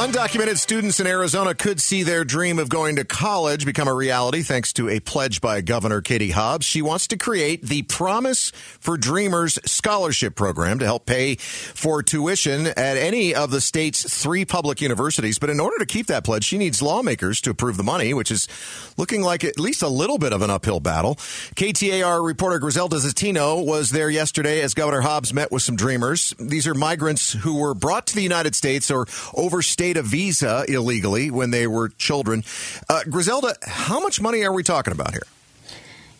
Undocumented students in Arizona could see their dream of going to college become a reality thanks to a pledge by Governor Katie Hobbs. She wants to create the Promise for Dreamers scholarship program to help pay for tuition at any of the state's three public universities. But in order to keep that pledge, she needs lawmakers to approve the money, which is looking like at least a little bit of an uphill battle. KTAR reporter Griselda Zetino was there yesterday as Governor Hobbs met with some dreamers. These are migrants who were brought to the United States or overstayed a visa illegally when they were children. Uh, Griselda, how much money are we talking about here?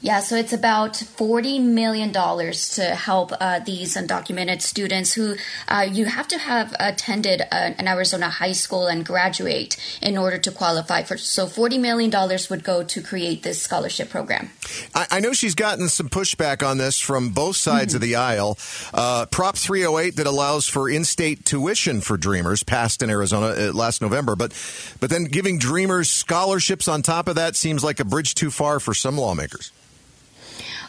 Yeah, so it's about $40 million to help uh, these undocumented students who uh, you have to have attended an Arizona high school and graduate in order to qualify for. So $40 million would go to create this scholarship program. I, I know she's gotten some pushback on this from both sides mm-hmm. of the aisle. Uh, Prop 308 that allows for in state tuition for Dreamers passed in Arizona uh, last November, but, but then giving Dreamers scholarships on top of that seems like a bridge too far for some lawmakers.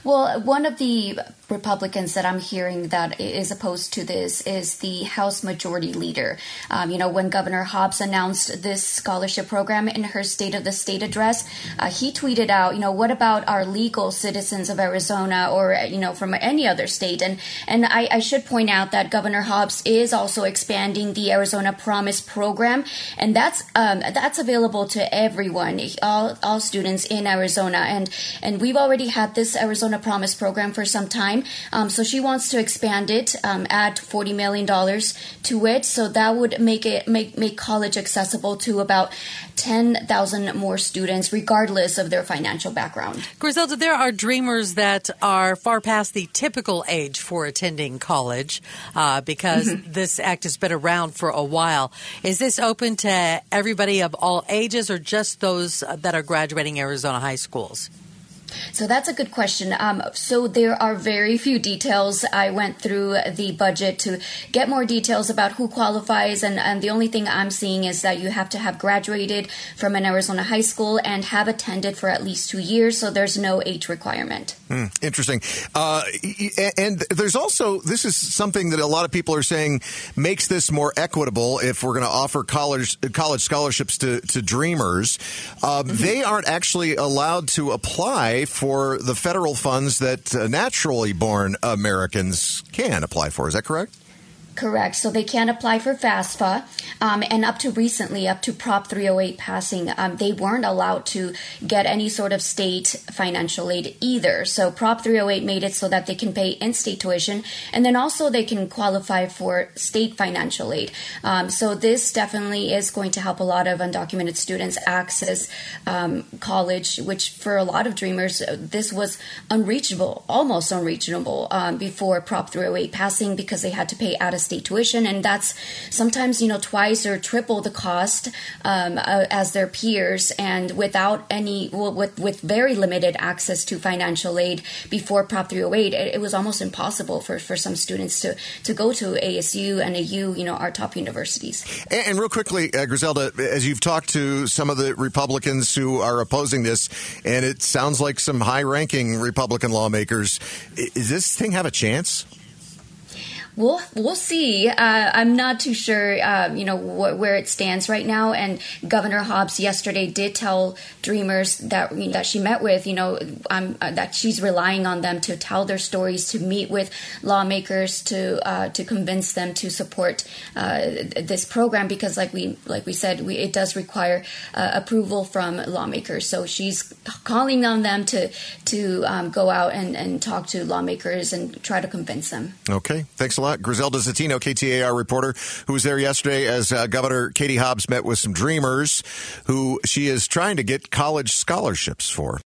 Well, one of the Republicans that I'm hearing that is opposed to this is the House Majority Leader. Um, you know, when Governor Hobbs announced this scholarship program in her State of the State address, uh, he tweeted out, you know, what about our legal citizens of Arizona or you know from any other state? And and I, I should point out that Governor Hobbs is also expanding the Arizona Promise program, and that's um, that's available to everyone, all all students in Arizona, and and we've already had this Arizona Arizona Promise program for some time. Um, so she wants to expand it, um, add forty million dollars to it, so that would make it make make college accessible to about ten thousand more students, regardless of their financial background. Griselda, there are dreamers that are far past the typical age for attending college uh, because mm-hmm. this act has been around for a while. Is this open to everybody of all ages, or just those that are graduating Arizona high schools? So that's a good question. Um, so there are very few details. I went through the budget to get more details about who qualifies, and, and the only thing I'm seeing is that you have to have graduated from an Arizona high school and have attended for at least two years. So there's no age requirement. Hmm, interesting. Uh, and there's also this is something that a lot of people are saying makes this more equitable if we're going to offer college college scholarships to to dreamers. Uh, mm-hmm. They aren't actually allowed to apply for the federal funds that uh, naturally born Americans can apply for. Is that correct? Correct. So they can't apply for FAFSA. Um, and up to recently, up to Prop 308 passing, um, they weren't allowed to get any sort of state financial aid either. So Prop 308 made it so that they can pay in state tuition and then also they can qualify for state financial aid. Um, so this definitely is going to help a lot of undocumented students access um, college, which for a lot of dreamers, this was unreachable, almost unreachable um, before Prop 308 passing because they had to pay out of state tuition, and that's sometimes you know twice or triple the cost um, uh, as their peers, and without any well, with with very limited access to financial aid before Prop 308, it, it, was almost impossible for, for some students to to go to ASU and AU, you know, our top universities. And, and real quickly, uh, Griselda, as you've talked to some of the Republicans who are opposing this, and it sounds like some high-ranking Republican lawmakers, is this thing have a chance? We'll we'll see. Uh, I'm not too sure, uh, you know, wh- where it stands right now. And Governor Hobbs yesterday did tell Dreamers that you know, that she met with, you know, um, uh, that she's relying on them to tell their stories, to meet with lawmakers, to uh, to convince them to support uh, this program because, like we like we said, we, it does require uh, approval from lawmakers. So she's calling on them to to um, go out and, and talk to lawmakers and try to convince them. Okay, thanks Griselda Zetino, KTAR reporter, who was there yesterday as uh, Governor Katie Hobbs met with some dreamers who she is trying to get college scholarships for.